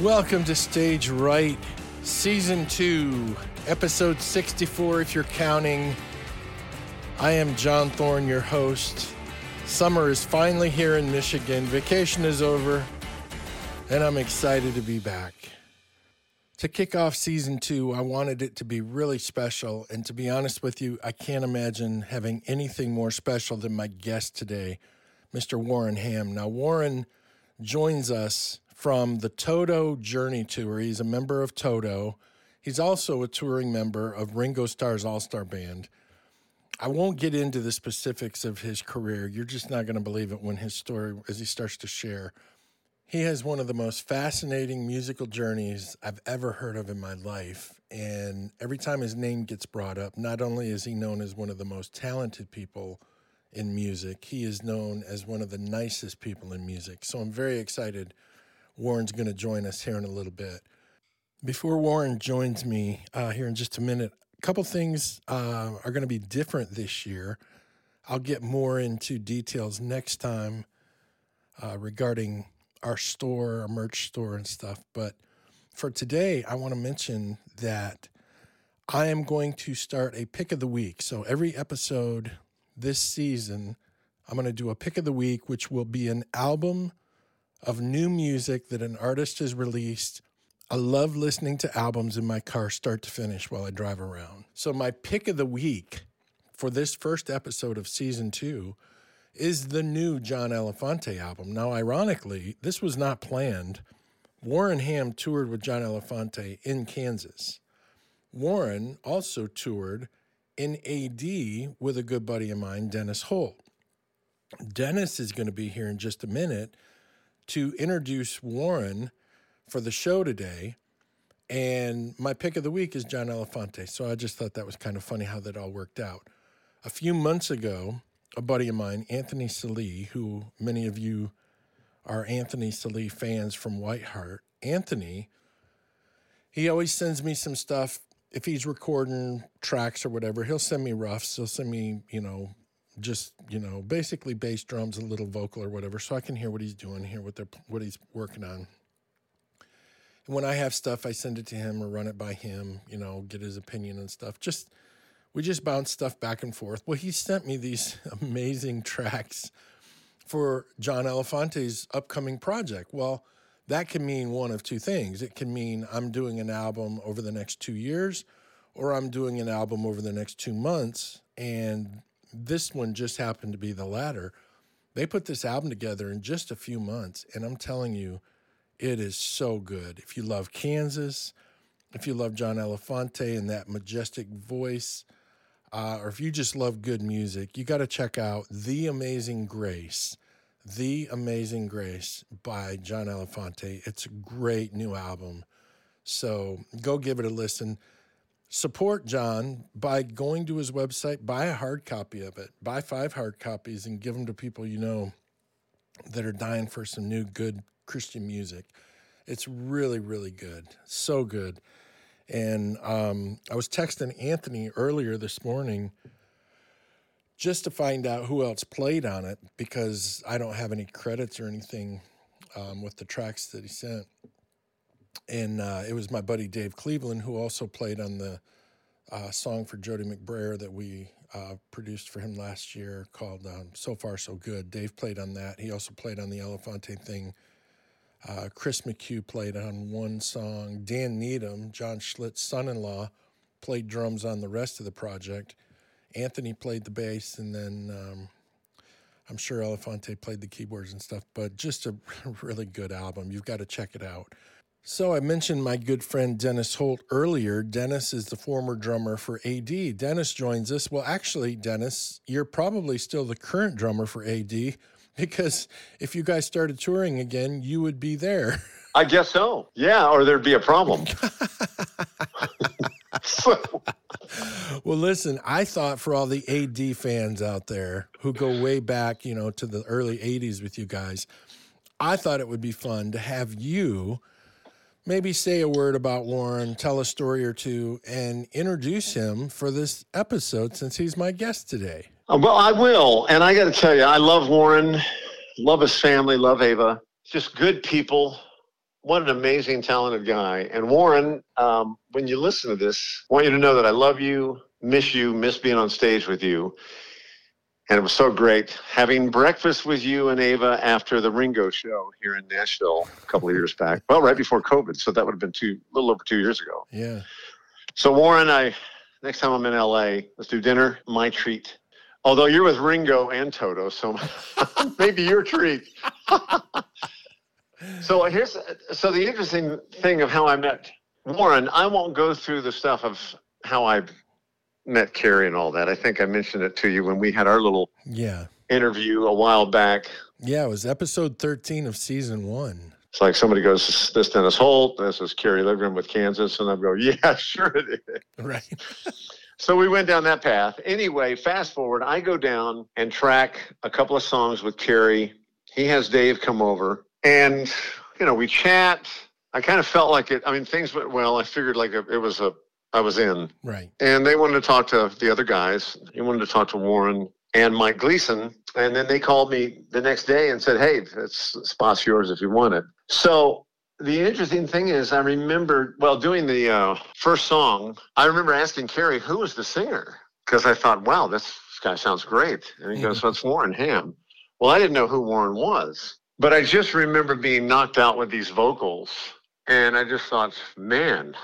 Welcome to Stage Right, Season 2, Episode 64, if you're counting. I am John Thorne, your host. Summer is finally here in Michigan. Vacation is over, and I'm excited to be back. To kick off season two, I wanted it to be really special. And to be honest with you, I can't imagine having anything more special than my guest today, Mr. Warren Ham. Now, Warren joins us from the Toto Journey Tour. He's a member of Toto. He's also a touring member of Ringo Starr's All Starr Band. I won't get into the specifics of his career. You're just not going to believe it when his story, as he starts to share. He has one of the most fascinating musical journeys I've ever heard of in my life. And every time his name gets brought up, not only is he known as one of the most talented people in music, he is known as one of the nicest people in music. So I'm very excited Warren's going to join us here in a little bit. Before Warren joins me uh, here in just a minute, a couple things uh, are going to be different this year. I'll get more into details next time uh, regarding our store, our merch store, and stuff. But for today, I want to mention that I am going to start a pick of the week. So every episode this season, I'm going to do a pick of the week, which will be an album of new music that an artist has released. I love listening to albums in my car start to finish while I drive around. So, my pick of the week for this first episode of season two is the new John Elefante album. Now, ironically, this was not planned. Warren Ham toured with John Elefante in Kansas. Warren also toured in AD with a good buddy of mine, Dennis Holt. Dennis is going to be here in just a minute to introduce Warren for the show today. And my pick of the week is John Elefante. So I just thought that was kind of funny how that all worked out. A few months ago, a buddy of mine, Anthony Sallee, who many of you are Anthony Sallee fans from Whiteheart, Anthony, he always sends me some stuff. If he's recording tracks or whatever, he'll send me roughs. He'll send me, you know, just you know basically bass drums a little vocal or whatever so i can hear what he's doing hear what they're what he's working on. And when i have stuff i send it to him or run it by him you know get his opinion and stuff. Just we just bounce stuff back and forth. Well he sent me these amazing tracks for john elefante's upcoming project. Well that can mean one of two things. It can mean i'm doing an album over the next two years or i'm doing an album over the next two months and this one just happened to be the latter. They put this album together in just a few months, and I'm telling you, it is so good. If you love Kansas, if you love John Elefante and that majestic voice, uh, or if you just love good music, you got to check out The Amazing Grace. The Amazing Grace by John Elefante. It's a great new album. So go give it a listen support John by going to his website, buy a hard copy of it, buy five hard copies, and give them to people you know that are dying for some new good Christian music. It's really, really good. So good. And um, I was texting Anthony earlier this morning just to find out who else played on it because I don't have any credits or anything um, with the tracks that he sent and uh, it was my buddy Dave Cleveland who also played on the uh, song for Jody McBrayer that we uh, produced for him last year called um, "So Far So Good." Dave played on that. He also played on the Elefante thing. Uh, Chris McHugh played on one song. Dan Needham, John Schlitt's son-in-law, played drums on the rest of the project. Anthony played the bass, and then um, I'm sure Elefante played the keyboards and stuff. But just a really good album. You've got to check it out. So I mentioned my good friend Dennis Holt earlier. Dennis is the former drummer for AD. Dennis joins us. Well, actually, Dennis, you're probably still the current drummer for AD because if you guys started touring again, you would be there. I guess so. Yeah, or there'd be a problem. so. Well, listen, I thought for all the AD fans out there who go way back, you know, to the early 80s with you guys, I thought it would be fun to have you maybe say a word about Warren, tell a story or two, and introduce him for this episode since he's my guest today. Uh, well, I will. And I got to tell you, I love Warren, love his family, love Ava. Just good people, what an amazing, talented guy. And Warren, um, when you listen to this, I want you to know that I love you, miss you, miss being on stage with you. And it was so great having breakfast with you and Ava after the Ringo show here in Nashville a couple of years back. Well, right before COVID, so that would have been two, a little over two years ago. Yeah. So Warren, I next time I'm in LA, let's do dinner. My treat. Although you're with Ringo and Toto, so maybe your treat. so here's so the interesting thing of how I met Warren. I won't go through the stuff of how I met Kerry and all that. I think I mentioned it to you when we had our little Yeah. interview a while back. Yeah, it was episode 13 of season one. It's like somebody goes, "This Dennis Holt, this is Kerry Livgren with Kansas," and I go, "Yeah, sure it is." Right. So we went down that path. Anyway, fast forward, I go down and track a couple of songs with Kerry. He has Dave come over, and you know we chat. I kind of felt like it. I mean, things went well. I figured like it was a I was in, Right. and they wanted to talk to the other guys. He wanted to talk to Warren and Mike Gleason, and then they called me the next day and said, "Hey, it's spot's yours if you want it." So the interesting thing is, I remember, well, doing the uh, first song, I remember asking Kerry, who was the singer? Because I thought, wow, this, this guy sounds great. And he goes, that's Warren Ham. Well, I didn't know who Warren was, but I just remember being knocked out with these vocals. And I just thought, man,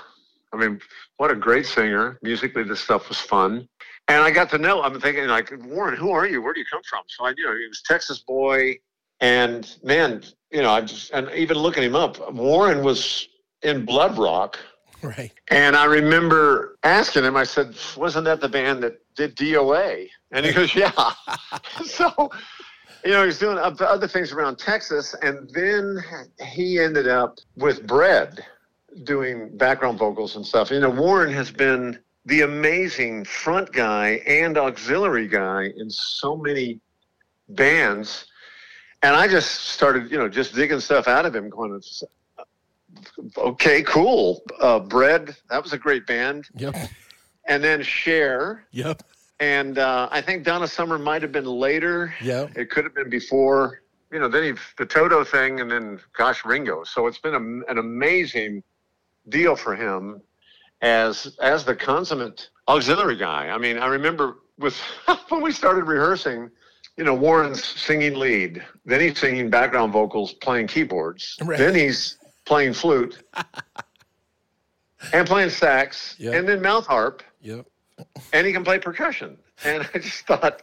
I mean, what a great singer. Musically, this stuff was fun. And I got to know, I'm thinking, like, Warren, who are you? Where do you come from? So I knew he was Texas boy. And man, you know, I just, and even looking him up, Warren was in Blood Rock. Right. And I remember asking him, I said, wasn't that the band that did DOA? And he goes, yeah. so, you know, he's doing other things around Texas. And then he ended up with Bread doing background vocals and stuff. You know, Warren has been the amazing front guy and auxiliary guy in so many bands. And I just started, you know, just digging stuff out of him, going, okay, cool. Uh, Bread, that was a great band. Yep. And then Cher. Yep. And uh, I think Donna Summer might have been later. Yeah. It could have been before, you know, then he, the Toto thing and then, gosh, Ringo. So it's been a, an amazing deal for him as as the consummate auxiliary guy. I mean, I remember with when we started rehearsing, you know, Warren's singing lead, then he's singing background vocals, playing keyboards, Right. then he's playing flute and playing sax, Yeah. and then mouth harp, Yep. and he can play percussion. And I just thought,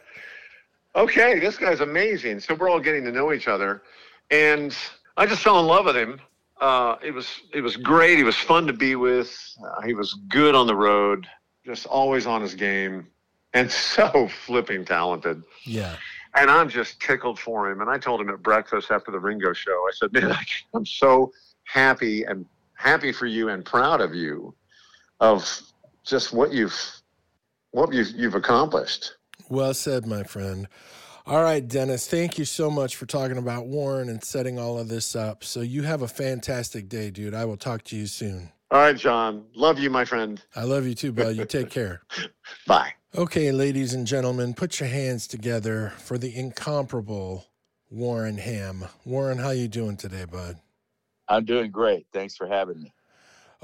okay, this guy's amazing. So we're all getting to know each other, and I just fell in love with him. Uh, it was it was great. He was fun to be with. Uh, he was good on the road, just always on his game, and so flipping talented. Yeah. And I'm just tickled for him. And I told him at breakfast after the Ringo show, I said, man, I'm so happy and happy for you and proud of you of just what you've what you've, you've accomplished. Well said, my friend. All right, Dennis, thank you so much for talking about Warren and setting all of this up. So you have a fantastic day, dude. I will talk to you soon. All right, John. Love you, my friend. I love you too, bud. You take care. Bye. Okay, ladies and gentlemen, put your hands together for the incomparable Warren Ham. Warren, how you doing today, bud? I'm doing great. Thanks for having me.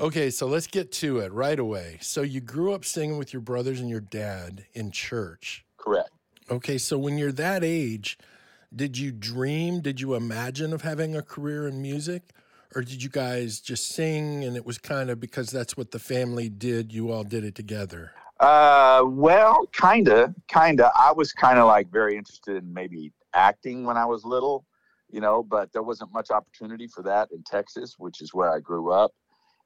Okay, so let's get to it right away. So you grew up singing with your brothers and your dad in church. Correct. Okay, so when you're that age, did you dream, did you imagine of having a career in music? Or did you guys just sing and it was kind of because that's what the family did, you all did it together? Uh, well, kinda, kinda. I was kind of like very interested in maybe acting when I was little, you know, but there wasn't much opportunity for that in Texas, which is where I grew up.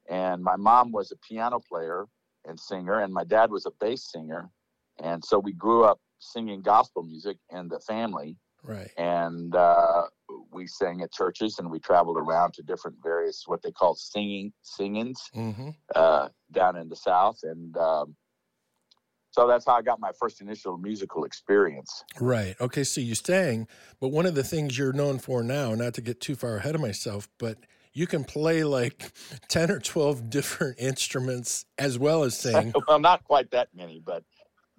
And my mom was a piano player and singer, and my dad was a bass singer, and so we grew up singing gospel music and the family. Right. and uh, we sang at churches and we traveled around to different various what they call singing singings Mm-hmm. uh, down in the south and um, so that's how i got my first initial musical experience Right. Okay. So you sang, but one of the things you're known for now, not to get too far ahead of myself, but you can play like 10 or 12 different instruments as well as sing. well not quite that many but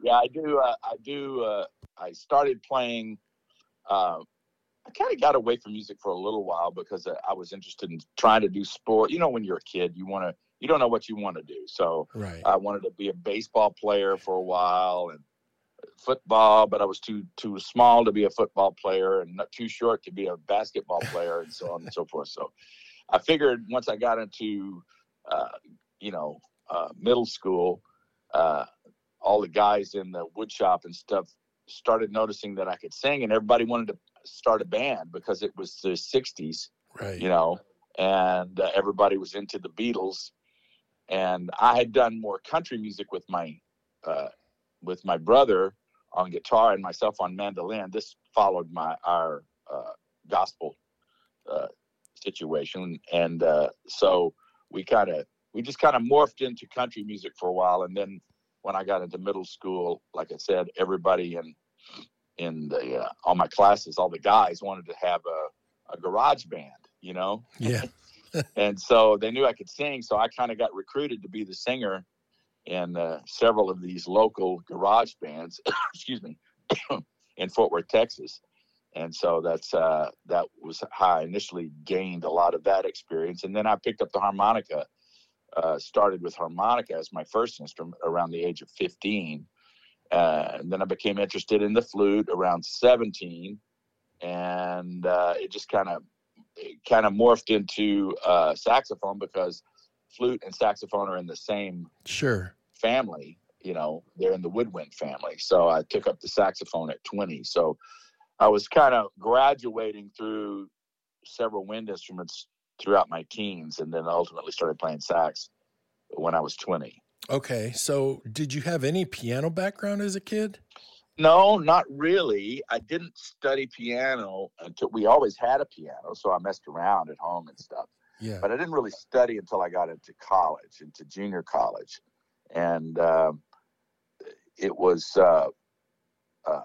yeah i do uh, i do uh, i started playing uh, I kind of got away from music for a little while because I was interested in trying to do sport. You know, when you're a kid, you want to, you don't know what you want to do. So Right. I wanted to be a baseball player for a while and football, but I was too too small to be a football player and not too short to be a basketball player and so on and so forth. So I figured once I got into uh, you know uh, middle school, uh, all the guys in the wood shop and stuff started noticing that I could sing, and everybody wanted to start a band because it was the '60s Right. you know, and uh, everybody was into the Beatles. And I had done more country music with my uh, with my brother on guitar and myself on mandolin. This followed my our uh, gospel uh, situation, and uh, so we kind of we just kind of morphed into country music for a while. And then when I got into middle school, like I said, everybody in in the uh, all my classes, all the guys wanted to have a, a garage band, you know, Yeah. and so they knew I could sing. So I kind of got recruited to be the singer in uh, several of these local garage bands. excuse me, in Fort Worth, Texas. And so that's uh, that was how I initially gained a lot of that experience. And then I picked up the harmonica. Uh, started with harmonica as my first instrument around the age of 15. Uh, and then I became interested in the flute around 17, and uh, it just kind of kind of morphed into uh, saxophone because flute and saxophone are in the same Sure. family. You know, they're in the woodwind family. So I took up the saxophone at 20. So I was kind of graduating through several wind instruments throughout my teens, and then ultimately started playing sax when I was 20. Okay. So, did you have any piano background as a kid? No, not really. I didn't study piano until we always had a piano, so I messed around at home and stuff. Yeah. But I didn't really study until I got into college, into junior college, and um, it was uh, uh,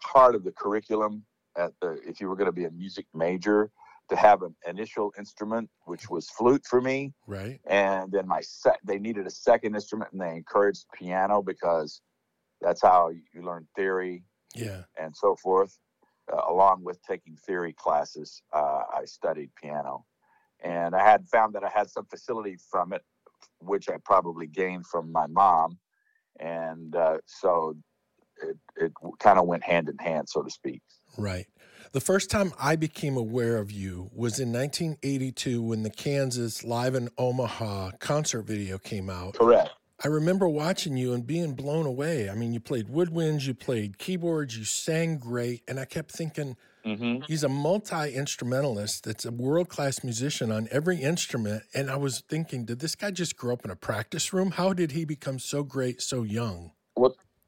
part of the curriculum at the if you were going to be a music major to have an initial instrument, which was flute for me, Right. and then my set they needed a second instrument, and they encouraged piano because that's how you learn theory Yeah. and so forth. Uh, along with taking theory classes, uh, I studied piano, and I had found that I had some facility from it, which I probably gained from my mom, and uh, so it it kind of went hand in hand, so to speak. Right. The first time I became aware of you was in 1982 when the Kansas Live in Omaha concert video came out. Correct. I remember watching you and being blown away. I mean, you played woodwinds, you played keyboards, you sang great. And I kept thinking, hmm he's a multi instrumentalist that's a world class musician on every instrument. And I was thinking, did this guy just grow up in a practice room? How did he become so great so young?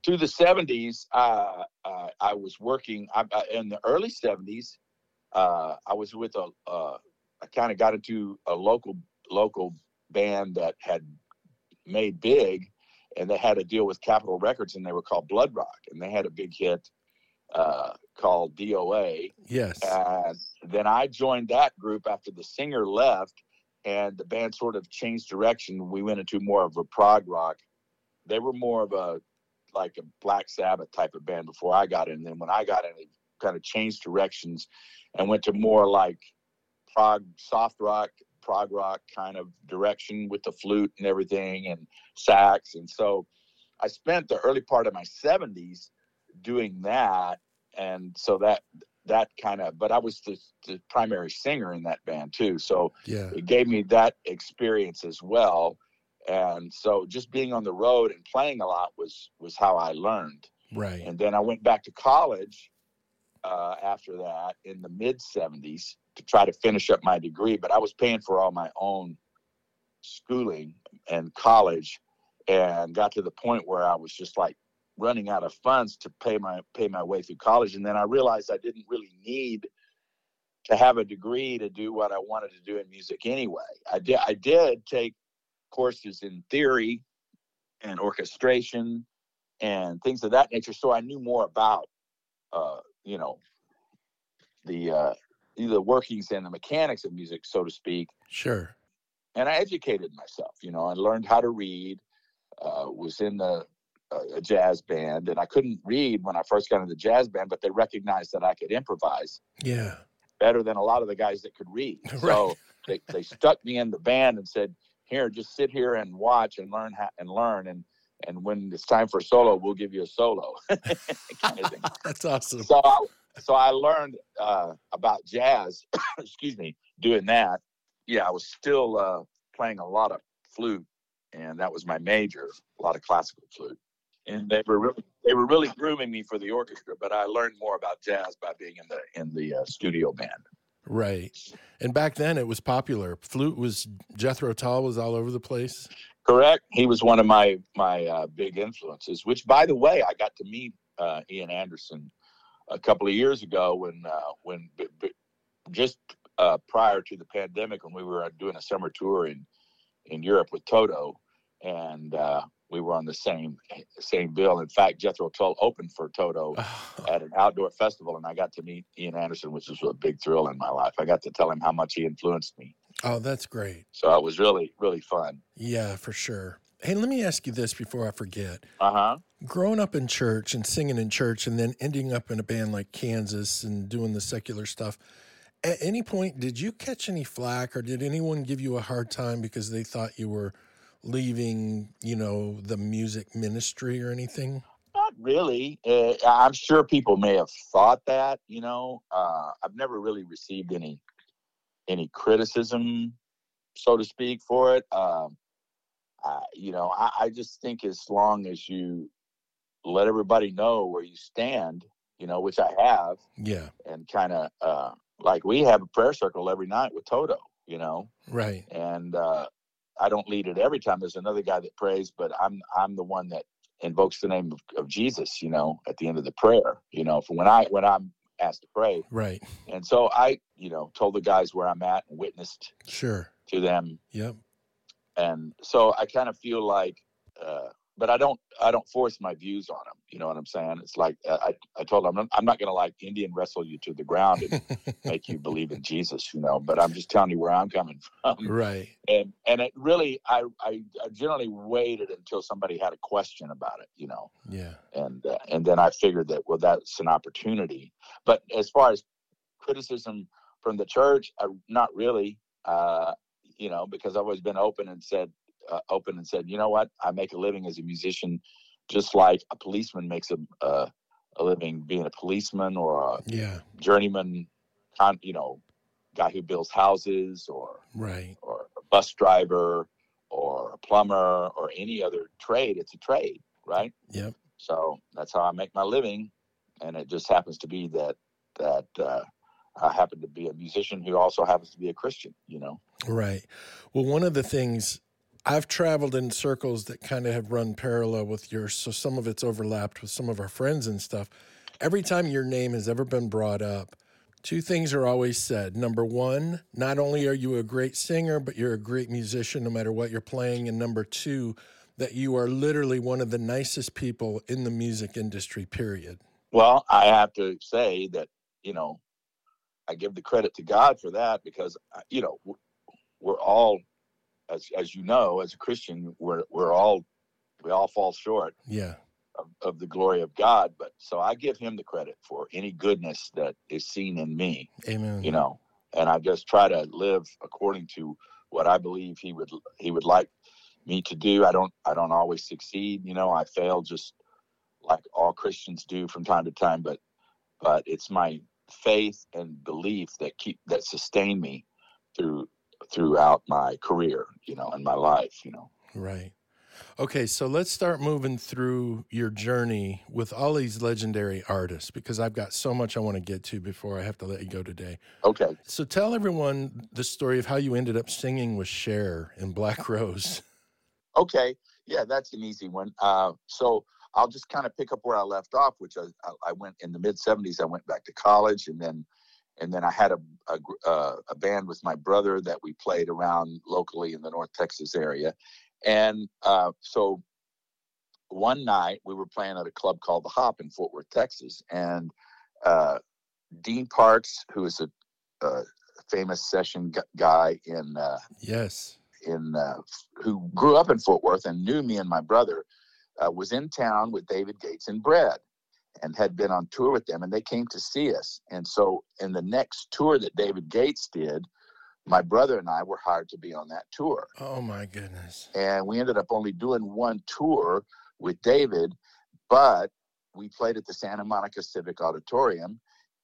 Through the '70s, uh, uh, I was working I, I, in the early '70s. Uh, I was with a. Uh, I kind of got into a local local band that had made big, and they had a deal with Capitol Records, and they were called Blood Rock, and they had a big hit uh, called DOA. Yes. And then I joined that group after the singer left, and the band sort of changed direction. We went into more of a prog rock. They were more of a like a Black Sabbath type of band before I got in. And then when I got in, it kind of changed directions and went to more like prog, soft rock, prog rock kind of direction with the flute and everything and sax. And so I spent the early part of my 70s doing that. And so that that kind of but i was the, the primary singer in that band too so yeah. it gave me that experience as well and so just being on the road and playing a lot was was how i learned. Right. and then i went back to college uh, after that in the mid 70s to try to finish up my degree but i was paying for all my own schooling and college and got to the point where i was just like running out of funds to pay my pay my way through college. And then i realized i didn't really need to have a degree to do what i wanted to do in music anyway. I did i did take courses in theory and orchestration and things of that nature so i knew more about uh, you know the uh, the workings and the mechanics of music so to speak Sure. and I educated myself. You know, I learned how to read. Uh, was in the a, a jazz band, and I couldn't read when I first got into the jazz band, but they recognized that I could improvise Yeah. better than a lot of the guys that could read. Right. So they, they stuck me in the band and said, "Here, just sit here and watch and learn how, and learn and." And when it's time for solo, we'll give you a solo. kind of. That's awesome. So I, so I learned uh, about jazz. excuse me, doing that. Yeah, I was still uh, playing a lot of flute, and that was my major. A lot of classical flute, and they were really they were really grooming me for the orchestra. But I learned more about jazz by being in the in the uh, studio band. Right. And back then it was popular. Flute was Jethro Tull was all over the place. Correct. He was one of my my uh, big influences. Which, by the way, I got to meet uh, Ian Anderson a couple of years ago when uh, when b- b- just uh, prior to the pandemic when we were doing a summer tour in in Europe with Toto, and uh, we were on the same same bill. In fact, Jethro Tull opened for Toto at an outdoor festival, and I got to meet Ian Anderson, which was a big thrill in my life. I got to tell him how much he influenced me. Oh, that's great. So it was really really fun. Yeah, for sure. Hey, let me ask you this before I forget. Uh huh. Growing up in church and singing in church and then ending up in a band like Kansas and doing the secular stuff, at any point did you catch any flack or did anyone give you a hard time because they thought you were leaving, you know, the music ministry or anything? Not really. Uh, I'm sure people may have thought that. You know, uh, I've never really received any any criticism, so to speak, for it. Um, I, you know, I, I just think as long as you let everybody know where you stand, you know, which I have, Yeah, and kind of uh, like we have a prayer circle every night with Toto. You know, right. and uh, I don't lead it every time. There's another guy that prays, but I'm I'm the one that invokes the name of, of Jesus. You know, at the end of the prayer. You know, for when I when I'm asked to pray, Right. and so I, you know, told the guys where I'm at and witnessed Sure. to them, Yep. and so I kind of feel like, uh, but I don't I don't force my views on them. You know what I'm saying? It's like uh, I I told them I'm not, going to like Indian wrestle you to the ground and make you believe in Jesus. You know, but I'm just telling you where I'm coming from. right. and and it really I, I I generally waited until somebody had a question about it you know Yeah. and uh, and then I figured that well that's an opportunity but as far as criticism from the church uh, not really uh you know because I've always been open and said uh, open and said you know what I make a living as a musician just like a policeman makes a a, a living being a policeman or a Yeah. journeyman con, you know guy who builds houses or Right. or a bus driver or a plumber or any other trade. It's a trade, right? Yep. So that's how I make my living, and it just happens to be that that uh, I happen to be a musician who also happens to be a Christian. You know. Right. Well, one of the things I've traveled in circles that kind of have run parallel with yours, so some of it's overlapped with some of our friends and stuff. Every time your name has ever been brought up, two things are always said. Number one, not only are you a great singer, but you're a great musician no matter what you're playing. And number two, that you are literally one of the nicest people in the music industry, period. Well, I have to say that you know I give the credit to God for that because uh, you know we're all, as as you know, as a Christian, we're we're all we all fall short Yeah. of, of the glory of God. But so I give him the credit for any goodness that is seen in me, Amen. you know, and I just try to live according to what I believe he would he would like me to do. I don't I don't always succeed, you know, I fail just like all Christians do from time to time, but but it's my faith and belief that keep that sustain me through throughout my career, you know, and my life, you know. Right. Okay, so let's start moving through your journey with all these legendary artists because I've got so much I want to get to before I have to let you go today. Okay. So tell everyone the story of how you ended up singing with Cher in Black Rose. Okay, yeah, that's an easy one. Uh, so I'll just kind of pick up where I left off, which I, I- I went in the mid '70s. I went back to college, and then and then I had a a, uh, a band with my brother that we played around locally in the North Texas area, and uh, so one night we were playing at a club called the Hop in Fort Worth, Texas, and uh, Dean Parks, who is a, a famous session gu- guy in uh, Yes. in uh, who grew up in Fort Worth and knew me and my brother, uh, was in town with David Gates and Bread and had been on tour with them, and they came to see us. And so, in the next tour that David Gates did, my brother and I were hired to be on that tour. Oh my goodness. And we ended up only doing one tour with David, but we played at the Santa Monica Civic Auditorium,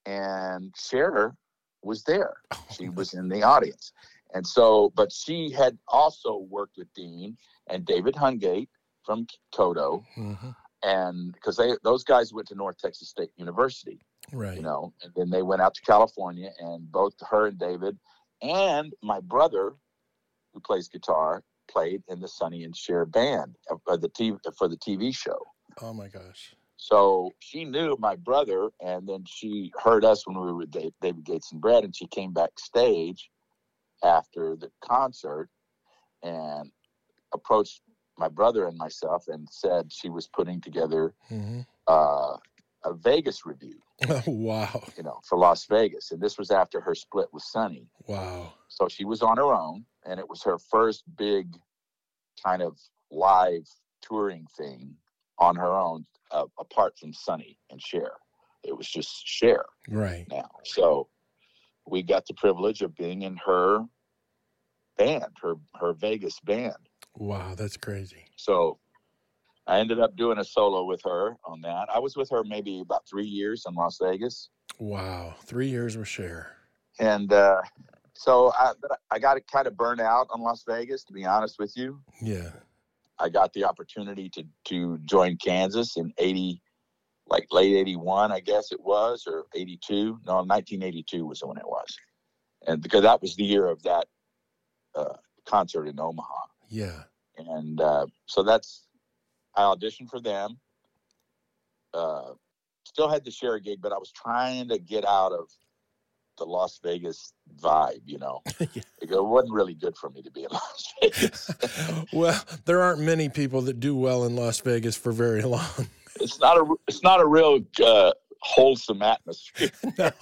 and Cher was there. She was in the audience. And so, but she had also worked with Dean and David Hungate from Toto, hmm and because they those guys went to North Texas State University, Right. you know, and then they went out to California, and both her and David and my brother, who plays guitar, played in the Sonny and Cher band of, of the TV for the TV show. oh my gosh. So she knew my brother, and then she heard us when we were with Da- David Gates and Brad, and she came backstage after the concert and approached my brother and myself and said she was putting together hmm uh, a Vegas revue, Oh, wow. you know, for Las Vegas, and this was after her split with Sonny. Wow. So she was on her own, and it was her first big kind of live touring thing on her own, uh, apart from Sonny and Cher. It was just Cher Right. now. So we got the privilege of being in her band, her her Vegas band. Wow. That's crazy. So I ended up doing a solo with her on that. I was with her maybe about three years in Las Vegas. Wow. Three years with Cher. And uh, so I, I got kind of burned out on Las Vegas, to be honest with you. Yeah. I got the opportunity to to join Kansas in eighty, like late eighty one, I guess it was, or eighty two. No, nineteen eighty two was when it was, and because that was the year of that uh, concert in Omaha, Yeah. and uh, so that's I auditioned for them. Uh, still had the Cher a gig, but I was trying to get out of the Las Vegas vibe, you know. Yeah. It wasn't really good for me to be in Las Vegas. well, there aren't many people that do well in Las Vegas for very long. it's not a it's not a real uh, wholesome atmosphere. no.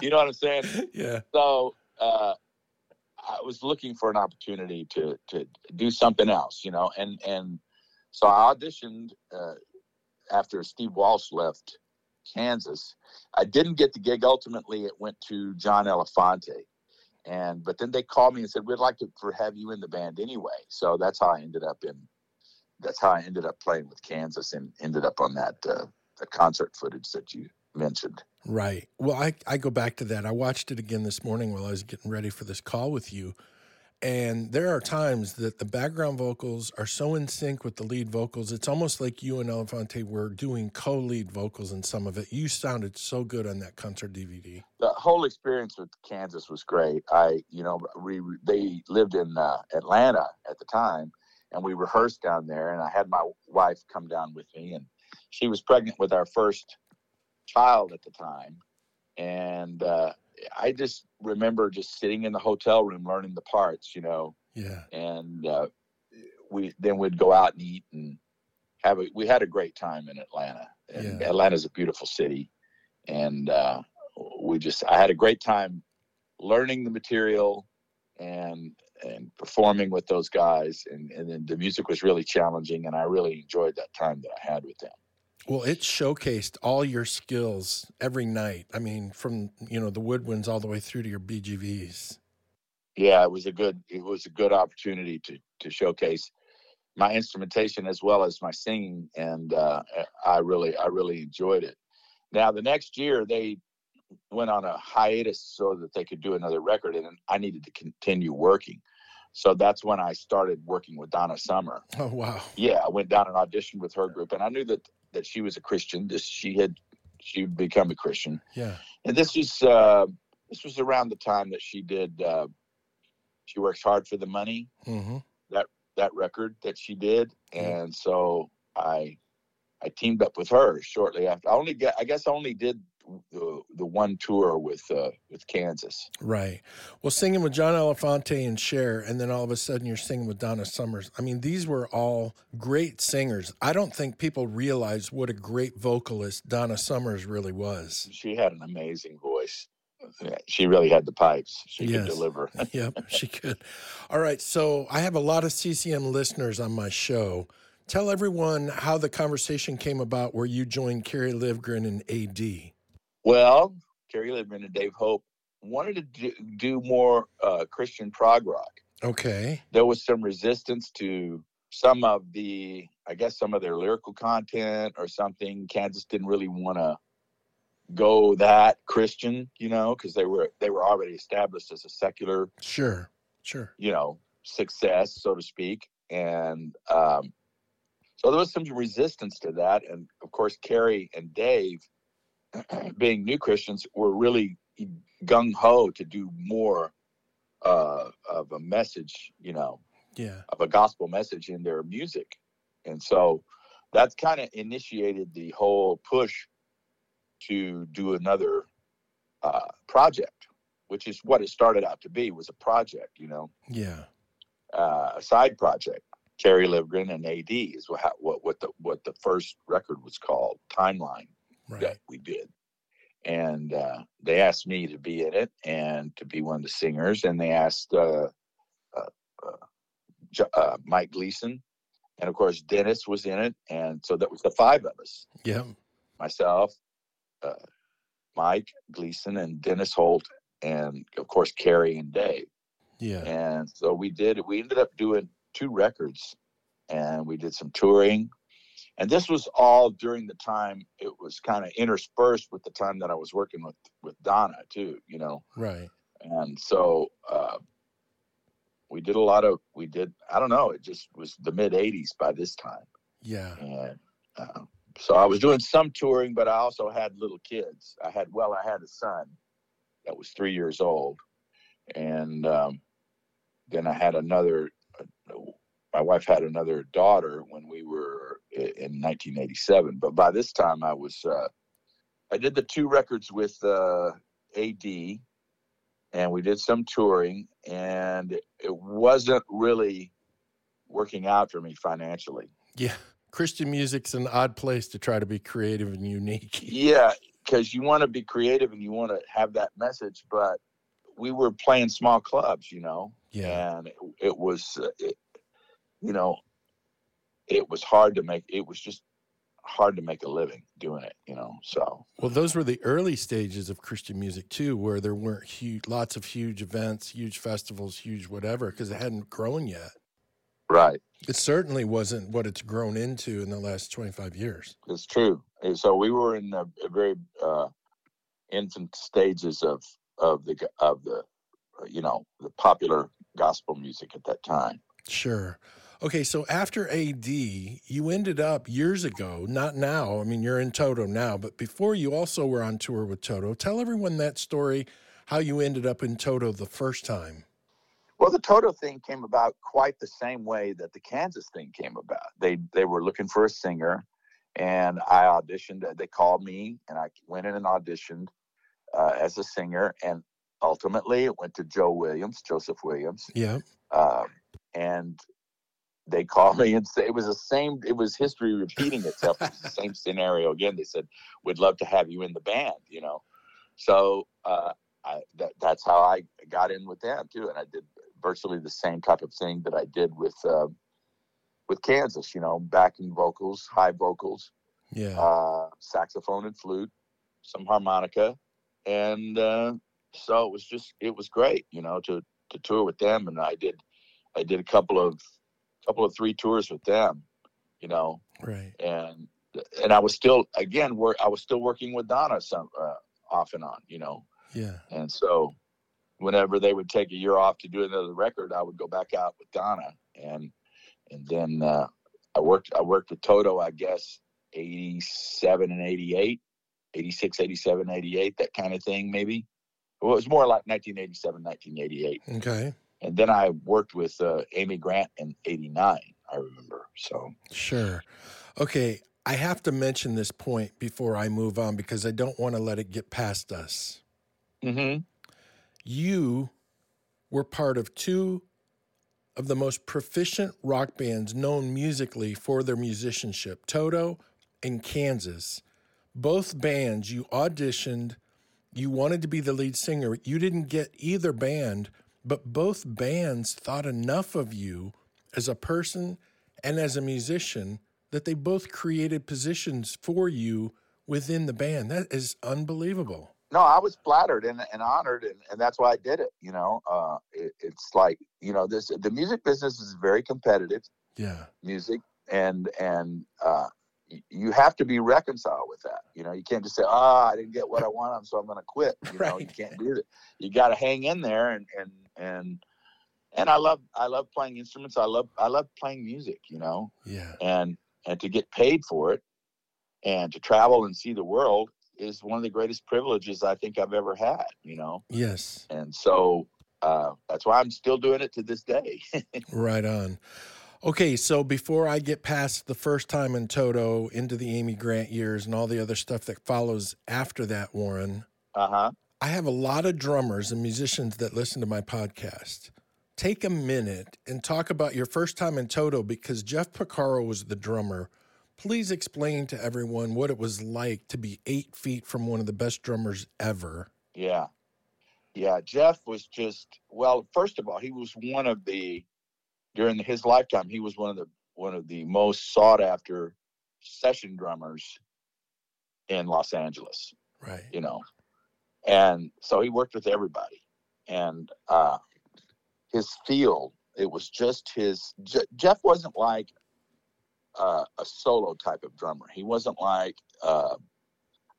You know what I'm saying? yeah. So uh, I was looking for an opportunity to to do something else, you know, and and so I auditioned uh, after Steve Walsh left Kansas. I didn't get the gig. Ultimately, it went to John Elefante. And but then they called me and said we'd like to have you in the band anyway. So that's how I ended up in. That's how I ended up playing with Kansas and ended up on that uh, the concert footage that you mentioned. Right. Well, I, I go back to that. I watched it again this morning while I was getting ready for this call with you. And there are times that the background vocals are so in sync with the lead vocals. It's almost like you and Elefante were doing co lead vocals in some of it. You sounded so good on that concert DVD. the whole experience with Kansas was great. I, you know, we they lived in uh, Atlanta at the time, and we rehearsed down there. And I had my wife come down with me, and she was pregnant with our first child at the time. And uh, I just remember just sitting in the hotel room learning the parts, you know, Yeah. and uh, we then we'd go out and eat and have a we had a great time in Atlanta. And Yeah. Atlanta's a beautiful city, and uh, we just I had a great time learning the material and and performing with those guys and, and then the music was really challenging and I really enjoyed that time that I had with them. Well, it showcased all your skills every night. I mean, from, you know, the woodwinds all the way through to your BGVs. yeah, it was a good it was a good opportunity to to showcase my instrumentation as well as my singing, and uh, I really I really enjoyed it. Now the next year they went on a hiatus so that they could do another record, and I needed to continue working. So that's when I started working with Donna Summer. Oh, wow. Yeah, I went down and auditioned with her group, and I knew that that she was a Christian. This she had she become a Christian. Yeah. and this was uh, this was around the time that she did uh, she works hard for the money. Hmm that record that she did. And so i i teamed up with her shortly after. I only get i guess i only did the the one tour with uh with kansas Right. Well, singing with John Elefante and Cher, and then all of a sudden you're singing with Donna Summers. I mean, these were all great singers. I don't think people realize what a great vocalist Donna Summers really was. she had an amazing voice she really had the pipes she Yes. could deliver yep, she could. All right. So I have a lot of CCM listeners on my show. Tell everyone how the conversation came about where you joined Kerry Livgren and AD. Well, Kerry Livgren and Dave Hope wanted to do, do more uh, Christian prog rock. Okay. There was some resistance to some of the, I guess, some of their lyrical content or something. Kansas didn't really want to go that Christian, you know, because they were they were already established as a secular, Sure. Sure. you know, success, so to speak, and um, so there was some resistance to that. And of course, Kerry and Dave, being new Christians, were really gung ho to do more uh, of a message, you know, Yeah. of a gospel message in their music. And so that's kind of initiated the whole push to do another uh, project, which is what it started out to be was a project, you know, Yeah. uh, a side project. Kerry Livgren and AD is what, what what the what the first record was called, Timeline Right. that we did. And uh, they asked me to be in it and to be one of the singers. And they asked uh, uh, uh, uh, Mike Gleason. And of course, Dennis was in it. And so that was the five of us Yeah. myself, uh, Mike Gleason, and Dennis Holt. And of course, Kerry and Dave. Yeah. And so we did, we ended up doing two records and we did some touring. And this was all during the time it was kind of interspersed with the time that I was working with, with Donna too, you know. Right. And so uh, we did a lot of, we did, I don't know, it just was the mid 80s by this time. Yeah. And uh, so I was doing some touring, but I also had little kids. I had, well, I had a son that was three years old. And um, then I had another, uh, my wife had another daughter when we were in 1987. But by this time, I was, uh, I did the two records with uh, AD and we did some touring, and it wasn't really working out for me financially. Yeah. Christian music's an odd place to try to be creative and unique. Yeah, because you want to be creative and you want to have that message, but we were playing small clubs, you know, Yeah. and it, it was, uh, it, you know, it was hard to make. It was just hard to make a living doing it, you know. So Well, those were the early stages of Christian music too, where there weren't huge, lots of huge events, huge festivals, huge whatever, because it hadn't grown yet. right, It certainly wasn't what it's grown into in the last 25 years. it's true. And so we were in the very uh, infant stages of of the of the you know the popular gospel music at that time. Sure. Okay, so after AD, you ended up years ago, not now. I mean, you're in Toto now, but before you also were on tour with Toto. Tell everyone that story, how you ended up in Toto the first time. Well, the Toto thing came about quite the same way that the Kansas thing came about. They they were looking for a singer, and I auditioned. They called me, and I went in and auditioned uh, as a singer. And ultimately, it went to Joe Williams, Joseph Williams, Yeah. um, and they called me and said it was the same. It was history repeating itself. It was the same scenario again. They said, "We'd love to have you in the band," you know. So uh, I, that, that's how I got in with them too, and I did virtually the same type of thing that I did with uh, with Kansas. You know, backing vocals, high vocals, Yeah. uh, saxophone and flute, some harmonica, and uh, so it was just it was great. You know, to to tour with them, and I did I did a couple of couple of three tours with them. You know, right. and and I was still again work I was still working with Donna some uh, off and on. You know. Yeah. And so whenever they would take a year off to do another record, I would go back out with Donna. And and then uh, I worked I worked with Toto, I guess, 87 and 88, 86, 87, 88, that kind of thing, maybe. Well, it was more like 1987, 1988. Okay. And then I worked with uh, Amy Grant in 89, I remember. So, Sure. Okay. I have to mention this point before I move on because I don't want to let it get past us. mm-hmm. You were part of two of the most proficient rock bands known musically for their musicianship Toto and Kansas. Both bands, you auditioned, you wanted to be the lead singer. You didn't get either band, but both bands thought enough of you as a person and as a musician that they both created positions for you within the band. That is unbelievable. No, I was flattered and, and honored, and, and that's why I did it. You know, uh, it, it's like you know this. The music business is very competitive. Yeah, music, and and uh, you have to be reconciled with that. You know, you can't just say, "Ah, oh, I didn't get what I wanted, so I'm going to quit." You right. know, you can't do that. You got to hang in there, and and and and I love I love playing instruments. I love I love playing music. You know, yeah, and and to get paid for it, and to travel and see the world is one of the greatest privileges I think I've ever had. You know, yes, and so uh, that's why I'm still doing it to this day. right on. Okay, so before I get past the first time in Toto into the Amy Grant years and all the other stuff that follows after that, Warren. Uh huh. I have a lot of drummers and musicians that listen to my podcast. Take a minute and talk about your first time in Toto because Jeff Porcaro was the drummer. Please explain to everyone what it was like to be eight feet from one of the best drummers ever. Yeah. Yeah. Jeff was just, well, first of all, he was one of the during his lifetime, he was one of the one of the most sought after session drummers in Los Angeles. Right. You know, and so he worked with everybody, and uh, his feel it was just his. Jeff wasn't like uh, a solo type of drummer. He wasn't like. Uh,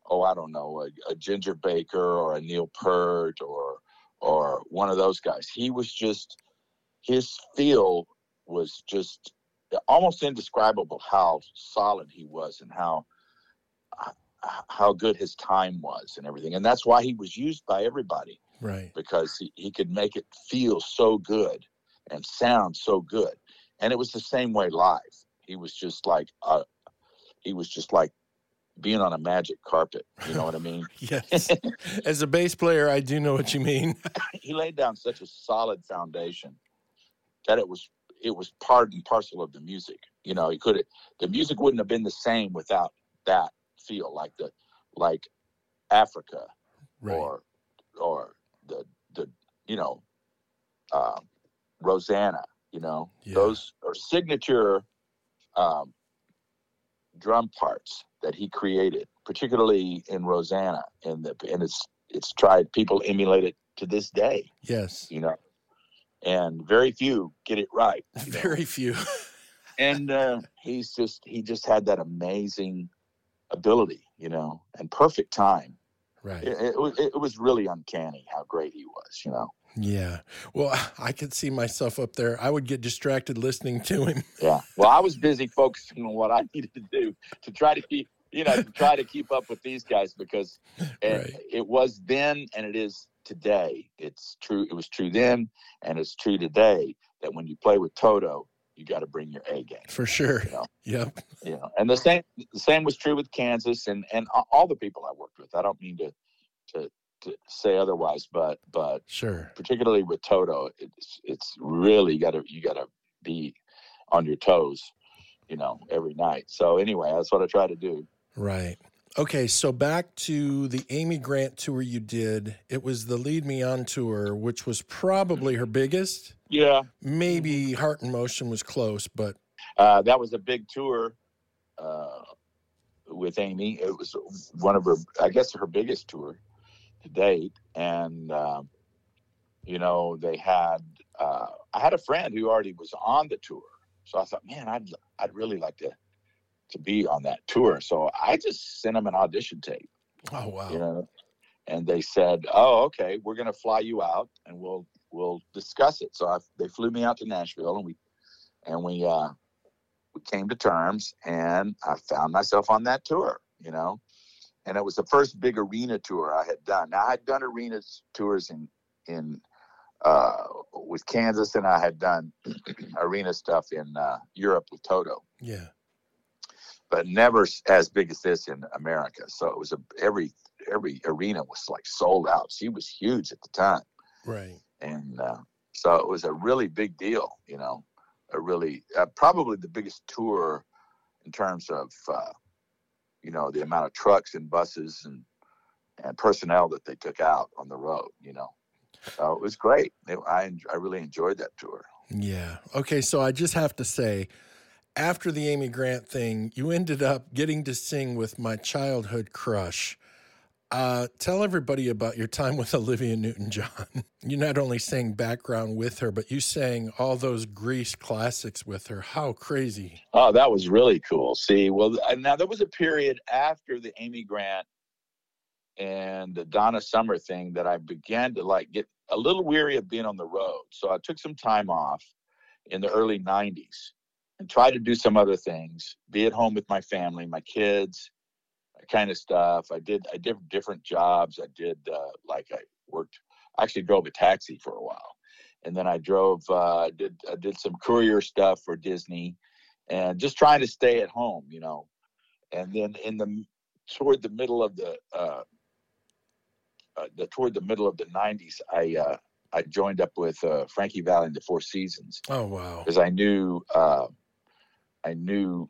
oh, I don't know, a, a, Ginger Baker or a Neil Peart or or one of those guys. He was just his feel was just almost indescribable how solid he was and how how good his time was and everything. And that's why he was used by everybody. Right. Because he, he could make it feel so good and sound so good. And it was the same way live. He was just like uh, he was just like being on a magic carpet. You know what i mean? Yes. As a bass player i do know what you mean. He laid down such a solid foundation that it was it was part and parcel of the music. You know, he could the music wouldn't have been the same without that feel, like the like Africa right. or or the the you know uh, Rosanna. You know, yeah. those are signature um, drum parts that he created, particularly in Rosanna, and the and it's it's tried. People emulate it to this day. Yes, you know, and very few get it right. Very know? few. and uh, he's just he just had that amazing ability, you know, and perfect time. Right. It, it, it, was really uncanny how great he was, you know. Yeah. Well, I could see myself up there. I would get distracted listening to him. yeah. Well, I was busy focusing on what I needed to do to try to keep, you know, to try to keep up with these guys because right. it, it was then and it is today. It's true. It was true then, and it's true today that when you play with Toto, you got to bring your A game for sure. You know? Yep. You know, and the same the same was true with Kansas and and all the people I worked with. I don't mean to to to say otherwise, but but sure, particularly with Toto, it's it's really got to you got to be on your toes, you know, every night. So anyway, that's what I try to do. Right. Okay, so back to the Amy Grant tour you did. It was the Lead Me On tour, which was probably her biggest. Yeah. Maybe Heart in Motion was close, but uh, that was a big tour uh, with Amy. It was one of her, I guess, her biggest tour to date. And um, you know, they had. Uh, I had a friend who already was on the tour, so I thought, man, I'd I'd really like to to be on that tour. So I just sent them an audition tape. Oh wow! You know, and they said, "Oh, okay, we're going to fly you out, and we'll we'll discuss it." So I, they flew me out to Nashville, and we and we uh, we came to terms, and I found myself on that tour. You know, and it was the first big arena tour I had done. Now I had done arena tours in in uh, with Kansas, and I had done arena stuff in uh, Europe with Toto. Yeah but never as big as this in America. So it was a every every arena was like sold out. She was huge at the time, right? And uh, so it was a really big deal, you know, a really uh, probably the biggest tour in terms of uh, you know the amount of trucks and buses and and personnel that they took out on the road, you know. So it was great. It, I I really enjoyed that tour. Yeah. Okay. So I just have to say after the Amy Grant thing, you ended up getting to sing with my childhood crush. Uh, tell everybody about your time with Olivia Newton John. You not only sang background with her, but you sang all those Grease classics with her. How crazy! Oh, that was really cool. See, well, now there was a period after the Amy Grant and the Donna Summer thing that I began to like get a little weary of being on the road. So I took some time off in the early 90s and tried to do some other things, be at home with my family, my kids, that kind of stuff. I did I did different jobs. I did uh, like I worked I actually drove a taxi for a while. And then I drove uh, did I did some courier stuff for Disney and just trying to stay at home, you know. And then in the toward the middle of the uh, uh, the toward the middle of the 90s, I uh, I joined up with uh, Frankie Valli in the Four Seasons. Oh wow! Because I knew uh, I knew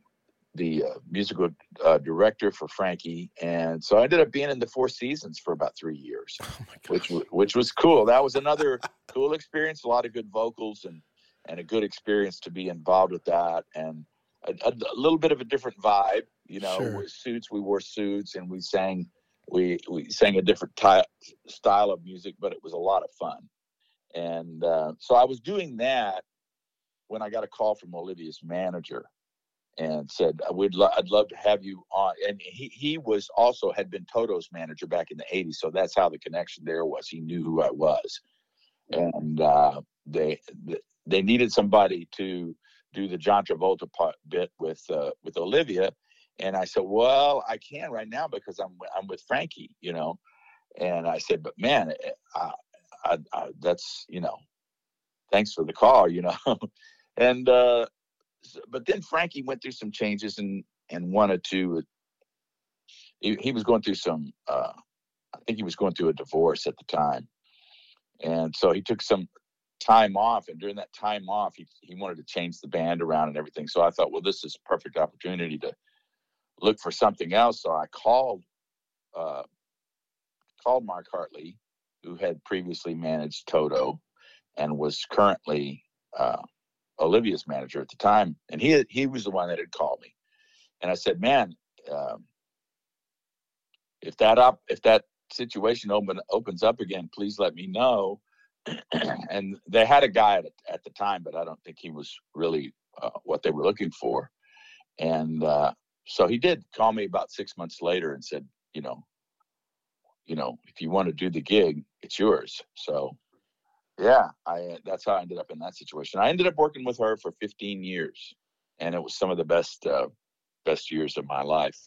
the uh, musical uh, director for Frankie, and so I ended up being in the Four Seasons for about three years, oh which which was cool. That was another cool experience. A lot of good vocals and and a good experience to be involved with that, and a, a, a little bit of a different vibe. You know, Sure. suits. We wore suits, and we sang we we sang a different ty- style of music, but it was a lot of fun. And uh, so I was doing that when I got a call from Olivia's manager and said, "I would lo- I'd love to have you on." And he he was also had been Toto's manager back in the '80s, so that's how the connection there was. He knew who I was, and uh, they they needed somebody to do the John Travolta part, bit with uh, with Olivia, and I said, "Well, I can right now because I'm I'm with Frankie, you know." And I said, "But man, eh, I, I, I, that's you know, thanks for the call, you know." and uh, but then Frankie went through some changes and and wanted to. He, he was going through some. Uh, I think he was going through a divorce at the time, and so he took some time off. And during that time off, he he wanted to change the band around and everything. So I thought, well, this is a perfect opportunity to look for something else. So I called uh, called Mark Hartley, who had previously managed Toto and was currently uh, Olivia's manager at the time, and he he was the one that had called me, and I said, "Man, um, if that up if that situation open opens up again, please let me know." and they had a guy at, at the time, but I don't think he was really uh, what they were looking for, and uh, so he did call me about six months later and said, "You know, you know, if you want to do the gig, it's yours." So yeah, I that's how I ended up in that situation. I ended up working with her for 15 years, and it was some of the best uh, best years of my life.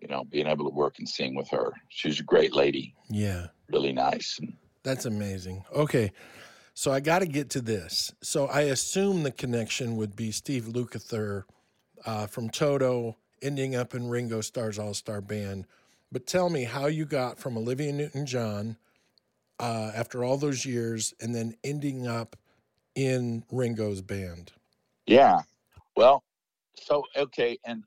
You know, being able to work and sing with her. She's a great lady, Yeah, really nice. And that's amazing. Okay, so I got to get to this. So I assume the connection would be Steve Lukather uh, from Toto ending up in Ringo Starr's All Starr Band. But tell me how you got from Olivia Newton John uh, after all those years and then ending up in Ringo's band. yeah, well, so okay, and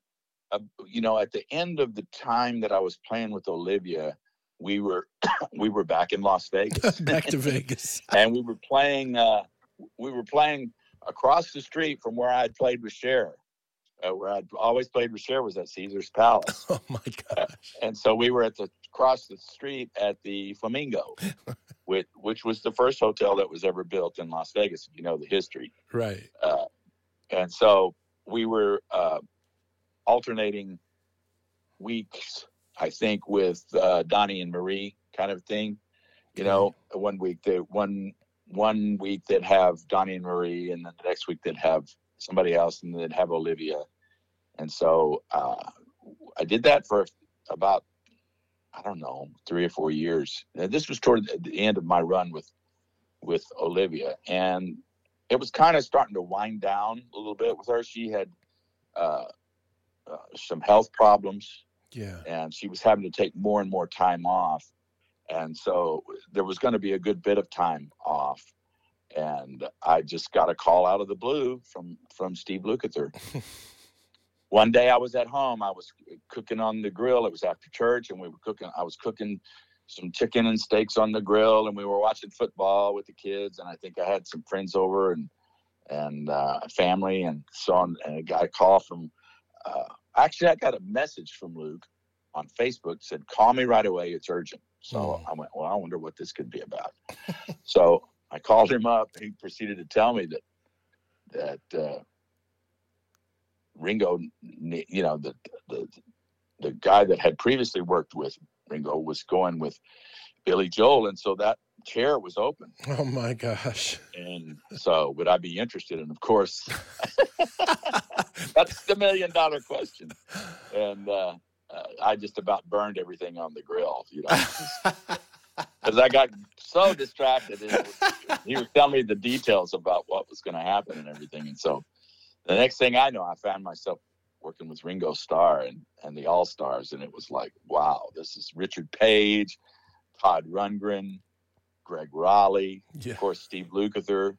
uh, you know, at the end of the time that I was playing with Olivia, we were we were back in Las Vegas. Back to Vegas. and we were playing uh, we were playing across the street from where I had played with Cher. Uh, where I'd always played with Cher was at Caesar's Palace, Oh my gosh. and so we were at the across the street at the Flamingo, which which was the first hotel that was ever built in Las Vegas. If you know the history, Right. uh, and so we were uh, alternating weeks, I think, with uh, Donnie and Marie kind of thing. You know, one week they one one week they'd have Donnie and Marie, and then the next week they'd have somebody else, and then they'd have Olivia. And so uh, I did that for about I don't know three or four years. And this was toward the end of my run with with Olivia, and it was kind of starting to wind down a little bit with her. She had uh, uh, some health problems, Yeah. and she was having to take more and more time off. And so there was going to be a good bit of time off. And I just got a call out of the blue from from Steve Lukather. One day I was at home. I was cooking on the grill. It was after church, and we were cooking. I was cooking some chicken and steaks on the grill, and we were watching football with the kids. And I think I had some friends over, and and uh, family, and so on. And I got a call from. Uh, actually, I got a message from Luke on Facebook said, "Call me right away. It's urgent." So Mm. I went, "Well, I wonder what this could be about." so I called him up. He proceeded to tell me that that uh, Ringo, you know, the, the the guy that had previously worked with Ringo was going with Billy Joel, and so that chair was open. Oh my gosh. And so, would I be interested? And of course, that's the million dollar question. And uh, uh, I just about burned everything on the grill, you know, because I got so distracted. Was- he was telling me the details about what was going to happen and everything. And so, the next thing I know, I found myself working with Ringo Starr and, and the All Stars. And it was like, wow, this is Richard Page, Todd Rundgren, Gregg Rolie, Yeah. of course, Steve Lukather.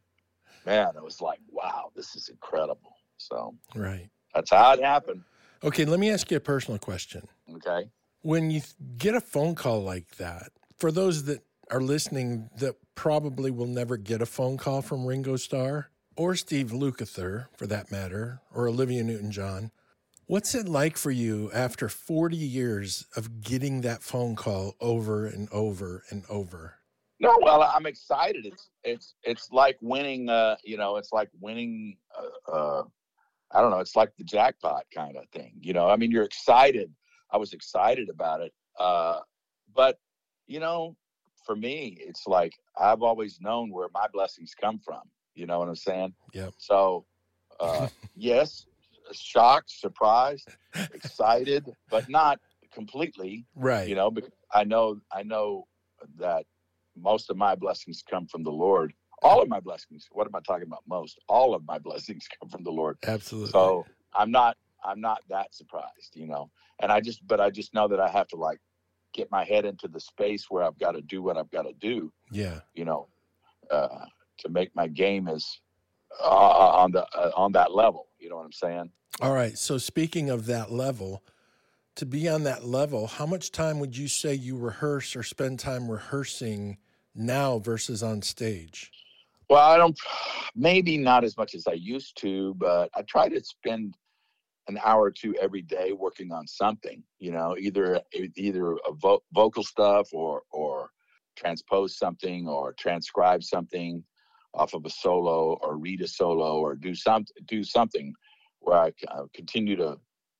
Man, it was like, wow, this is incredible. So Right. that's how it happened. Okay, let me ask you a personal question. Okay. When you get a phone call like that, for those that are listening that probably will never get a phone call from Ringo Starr or Steve Lukather, for that matter, or Olivia Newton John, what's it like for you after 40 years of getting that phone call over and over and over? No, well, I'm excited. It's it's it's like winning. Uh, you know, it's like winning. Uh, uh, I don't know. It's like the jackpot kind of thing. You know, I mean, you're excited. I was excited about it. Uh, but you know, for me, it's like I've always known where my blessings come from. You know what I'm saying? Yeah. So, uh, yes, shocked, surprised, excited, but not completely Right. you know because i know i know that most of my blessings come from the lord all of my blessings what am i talking about most all of my blessings come from the lord Absolutely. so i'm not i'm not that surprised you know and i just but i just know that i have to like get my head into the space where i've got to do what i've got to do yeah. you know uh to make my game as uh, on the uh, on that level you know what i'm saying All right. So, speaking of that level, to be on that level, how much time would you say you rehearse or spend time rehearsing now versus on stage? Well, I don't, maybe not as much as I used to, but I try to spend an hour or two every day working on something. You know, either either a vo- vocal stuff or or transpose something or transcribe something off of a solo or read a solo or do some do something where I uh, continue to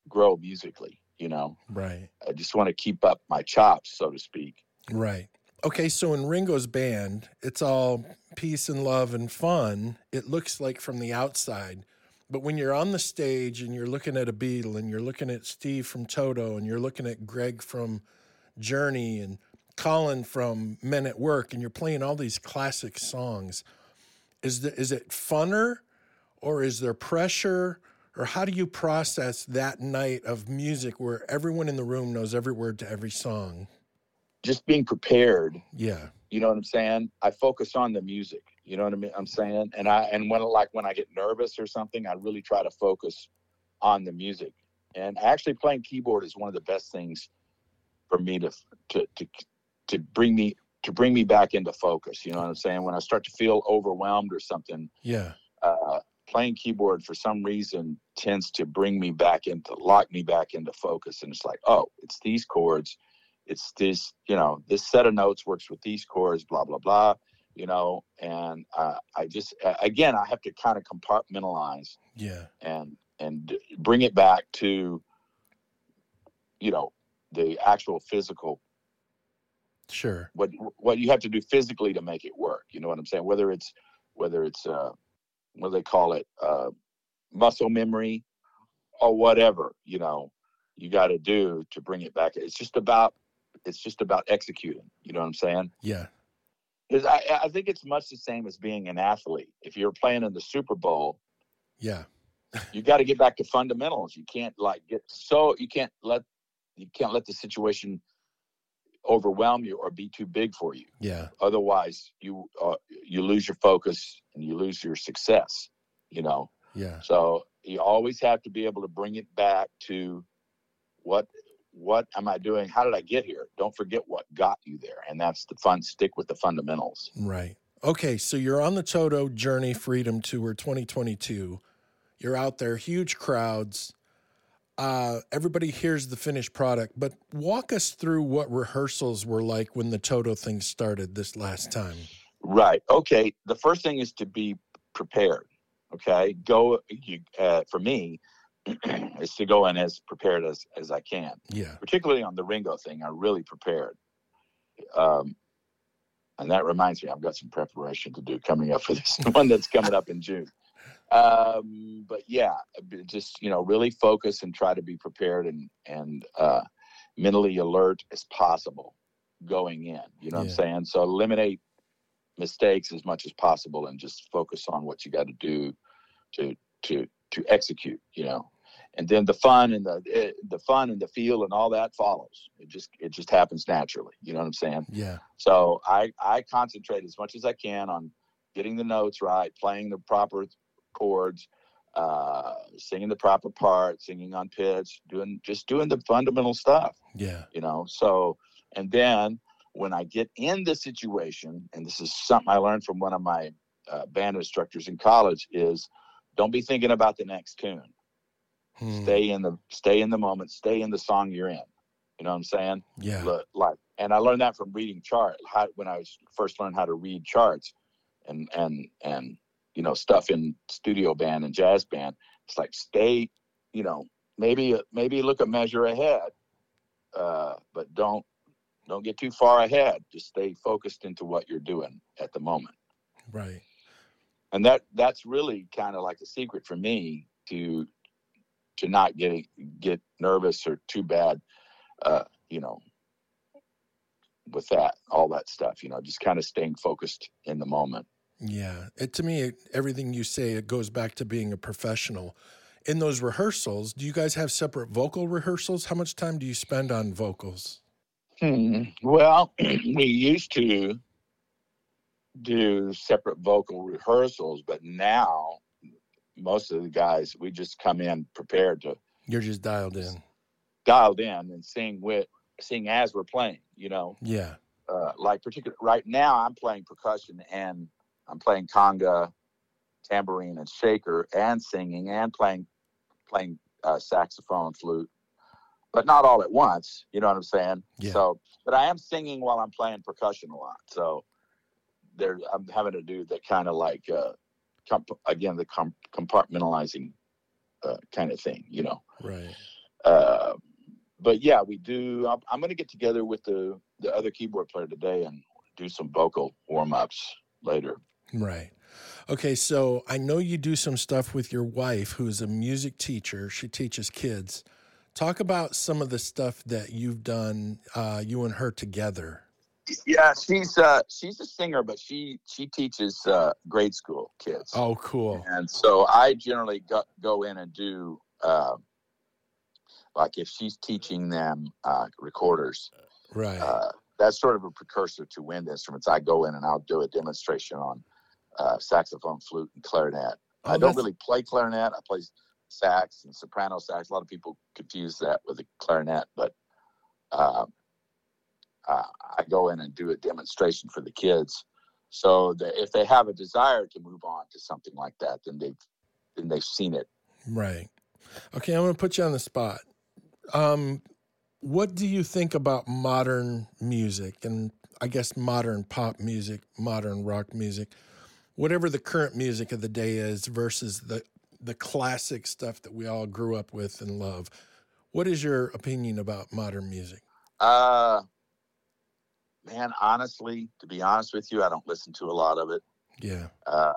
grow musically. You know, Right. I just want to keep up my chops, so to speak. Right. Okay. So, in Ringo's band, it's all peace and love and fun. It looks like from the outside. But when you're on the stage and you're looking at a Beatle and you're looking at Steve from Toto and you're looking at Greg from Journey and Colin from Men at Work and you're playing all these classic songs, is the, is it funner or is there pressure or how do you process that night of music where everyone in the room knows every word to every song? Just being prepared Yeah. You know what I'm saying? I focus on the music. You know what I mean? I'm saying, and I and when like when I get nervous or something, I really try to focus on the music. And actually, playing keyboard is one of the best things for me to to to to bring me to bring me back into focus. You know what I'm saying? When I start to feel overwhelmed or something, Yeah. uh, playing keyboard for some reason tends to bring me back into lock me back into focus and it's like oh it's these chords it's this you know this set of notes works with these chords blah blah blah you know and uh, i just again i have to kind of compartmentalize Yeah. and and bring it back to you know the actual physical Sure. what what you have to do physically to make it work. You know what I'm saying? Whether it's whether it's uh, what do they call it, uh, muscle memory, or whatever. You know, you got to do to bring it back. It's just about it's just about executing. You know what I'm saying? Yeah. I, I think it's much the same as being an athlete. If you're playing in the Super Bowl, Yeah. you got to get back to fundamentals. You can't like get so you can't let you can't let the situation overwhelm you or be too big for you. Yeah. otherwise you uh, you lose your focus and you lose your success you know Yeah. so you always have to be able to bring it back to what what am i doing how did i get here don't forget what got you there and that's the fun stick with the fundamentals Right. Okay, so you're on the Toto Journey Freedom Tour 2022. You're out there, huge crowds. Uh, everybody hears the finished product, but walk us through what rehearsals were like when the Toto thing started this last time. Right. Okay. The first thing is to be prepared. Okay. Go. You, uh, for me, is to go in as prepared as as I can. Yeah. Particularly on the Ringo thing, I really prepared. Um, and that reminds me, I've got some preparation to do coming up for this one that's coming up in June. Um, but yeah, just you know, really focus and try to be prepared and and uh, mentally alert as possible going in. You know yeah. what I'm saying? So eliminate mistakes as much as possible and just focus on what you got to do to to to execute. You know, and then the fun and the eh, the fun and the feel and all that follows it just it just happens naturally you know what i'm saying yeah so i i concentrate as much as i can on getting the notes right playing the proper chords uh singing the proper part singing on pitch doing just doing the fundamental stuff yeah you know so and then when i get in the situation and this is something i learned from one of my uh, band instructors in college is don't be thinking about the next tune Hmm. Stay in the stay in the moment. Stay in the song you're in. You know what I'm saying? Yeah. Like, and I learned that from reading chart. How, when I was first learned how to read charts, and and and you know stuff in studio band and jazz band. It's like stay. You know, maybe maybe look a measure ahead, uh, but don't don't get too far ahead. Just stay focused into what you're doing at the moment. Right. And that that's really kind of like the secret for me to to not get get nervous or too bad, uh, you know, with that all that stuff. You know, just kind of staying focused in the moment. Yeah, it, to me, everything you say it goes back to being a professional. In those rehearsals, do you guys have separate vocal rehearsals? How much time do you spend on vocals? Hmm. Well, we used to do separate vocal rehearsals, but now most of the guys we just come in prepared to you're just dialed in dialed in and sing with sing as we're playing you know yeah uh, like particular right now i'm playing percussion and i'm playing conga tambourine and shaker and singing and playing playing uh, saxophone flute but not all at once you know what i'm saying yeah. so but i am singing while i'm playing percussion a lot so there i'm having to do that kind of like uh, comp- again the com- compartmentalizing uh, kind of thing, you know. Right. Uh, but yeah, we do. I'm, I'm going to get together with the the other keyboard player today and do some vocal warm ups later. Right. Okay, so I know you do some stuff with your wife, who's a music teacher. She teaches kids. Talk about some of the stuff that you've done, uh, you and her together yeah, she's uh, she's a singer, but she she teaches uh, grade school kids. Oh, cool! And so I generally go, go in and do uh, like if she's teaching them uh, recorders, right? Uh, that's sort of a precursor to wind instruments. I go in and I'll do a demonstration on uh, saxophone, flute, and clarinet. Oh, I don't really play clarinet. I play sax and soprano sax. A lot of people confuse that with a clarinet, but uh, uh, I go in and do a demonstration for the kids. So that if they have a desire to move on to something like that, then they've then they've seen it. Right. Okay, I'm going to put you on the spot. Um, what do you think about modern music and I guess modern pop music, modern rock music, whatever the current music of the day is versus the the classic stuff that we all grew up with and love? What is your opinion about modern music? Uh, man, honestly, to be honest with you, I don't listen to a lot of it. Yeah. Uh,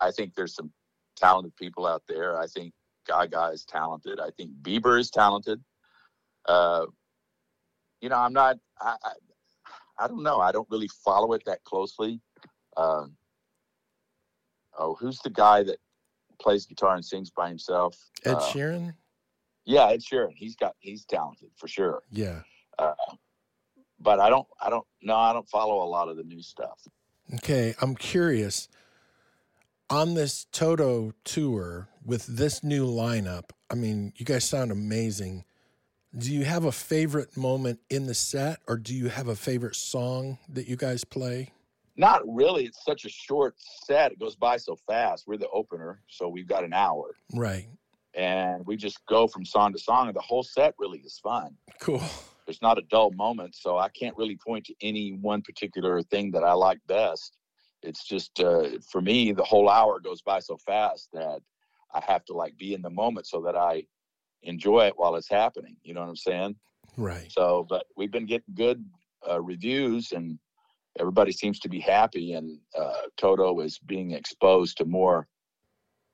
I think there's some talented people out there. I think Gaga is talented. I think Bieber is talented. Uh, you know, I'm not. I, I, I don't know. I don't really follow it that closely. Uh, oh, who's the guy that plays guitar and sings by himself? Ed uh, Sheeran. Yeah, Ed Sheeran. He's got. He's talented for sure. Yeah. Uh, but I don't, I don't, no, I don't follow a lot of the new stuff. Okay, I'm curious. On this Toto tour with this new lineup, I mean, you guys sound amazing. Do you have a favorite moment in the set, or do you have a favorite song that you guys play? Not really. It's such a short set. It goes by so fast. We're the opener, so we've got an hour. Right. And we just go from song to song, and the whole set really is fun. Cool. There's not a dull moment, so I can't really point to any one particular thing that I like best. It's just uh, for me, the whole hour goes by so fast that I have to like be in the moment so that I enjoy it while it's happening. You know what I'm saying? Right. So, but we've been getting good uh, reviews and everybody seems to be happy. And uh, Toto is being exposed to more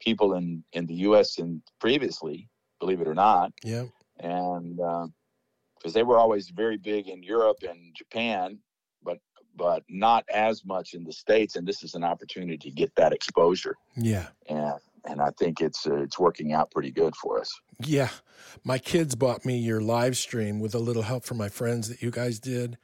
people in, in the U.S. than previously, believe it or not. Yeah. And because uh, they were always very big in Europe and Japan, but but not as much in the states. And this is an opportunity to get that exposure. Yeah. And and I think it's uh, it's working out pretty good for us. Yeah, my kids bought me your live stream with a little help from my friends that you guys did,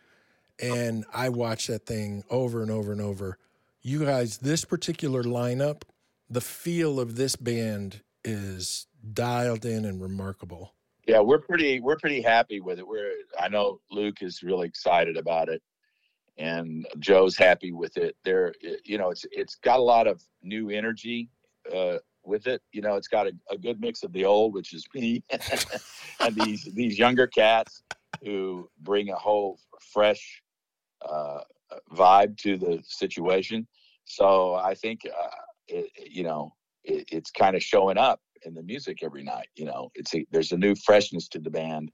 and I watched that thing over and over and over. You guys, this particular lineup, the feel of this band is dialed in and remarkable. Yeah, we're pretty we're pretty happy with it. We're I know Luke is really excited about it and Joe's happy with it. There you know, it's it's got a lot of new energy uh, with it. You know, it's got a, a, good mix of the old, which is me, and these these younger cats who bring a whole fresh uh, vibe to the situation. So I think uh, it, you know it, it's kind of showing up in the music every night. You know, it's a, there's a new freshness to the band,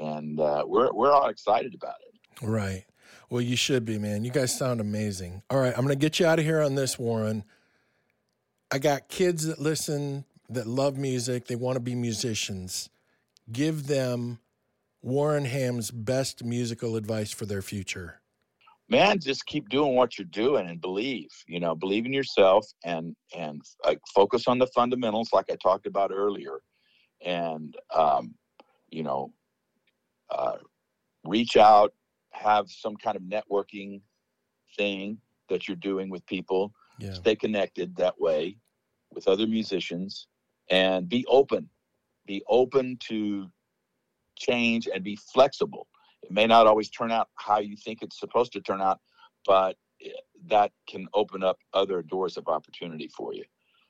and uh, we're we're all excited about it. Right. Well, you should be, man. You guys sound amazing. All right, I'm going to get you out of here on this, Warren. I got kids that listen that love music, they want to be musicians. Give them Warren Ham's best musical advice for their future. Man, just keep doing what you're doing and believe. You know, believe in yourself and and like focus on the fundamentals, like I talked about earlier, and um, you know, uh, reach out, have some kind of networking thing that you're doing with people yeah. stay connected that way with other musicians and be open be open to change and be flexible it may not always turn out how you think it's supposed to turn out but that can open up other doors of opportunity for you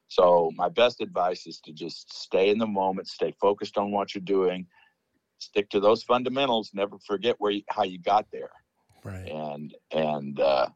so my best advice is to just stay in the moment stay focused on what you're doing stick to those fundamentals never forget where you, how you got there right and and uh,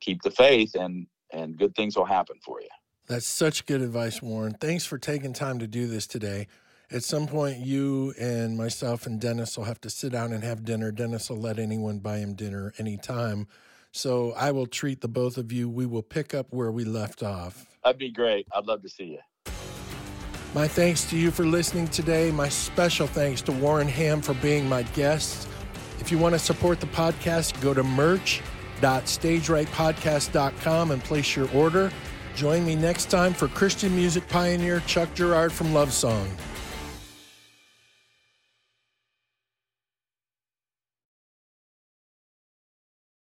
keep the faith and and good things will happen for you. That's such good advice, Warren. Thanks for taking time to do this today. At some point, you and myself and Dennis will have to sit down and have dinner. Dennis will let anyone buy him dinner anytime. So I will treat the both of you. We will pick up where we left off. That'd be great. I'd love to see you. My thanks to you for listening today. My special thanks to Warren Ham for being my guest. If you want to support the podcast, go to merch www.stagerightpodcast.com and place your order. Join me next time for Christian music pioneer Chuck Girard from Love Song.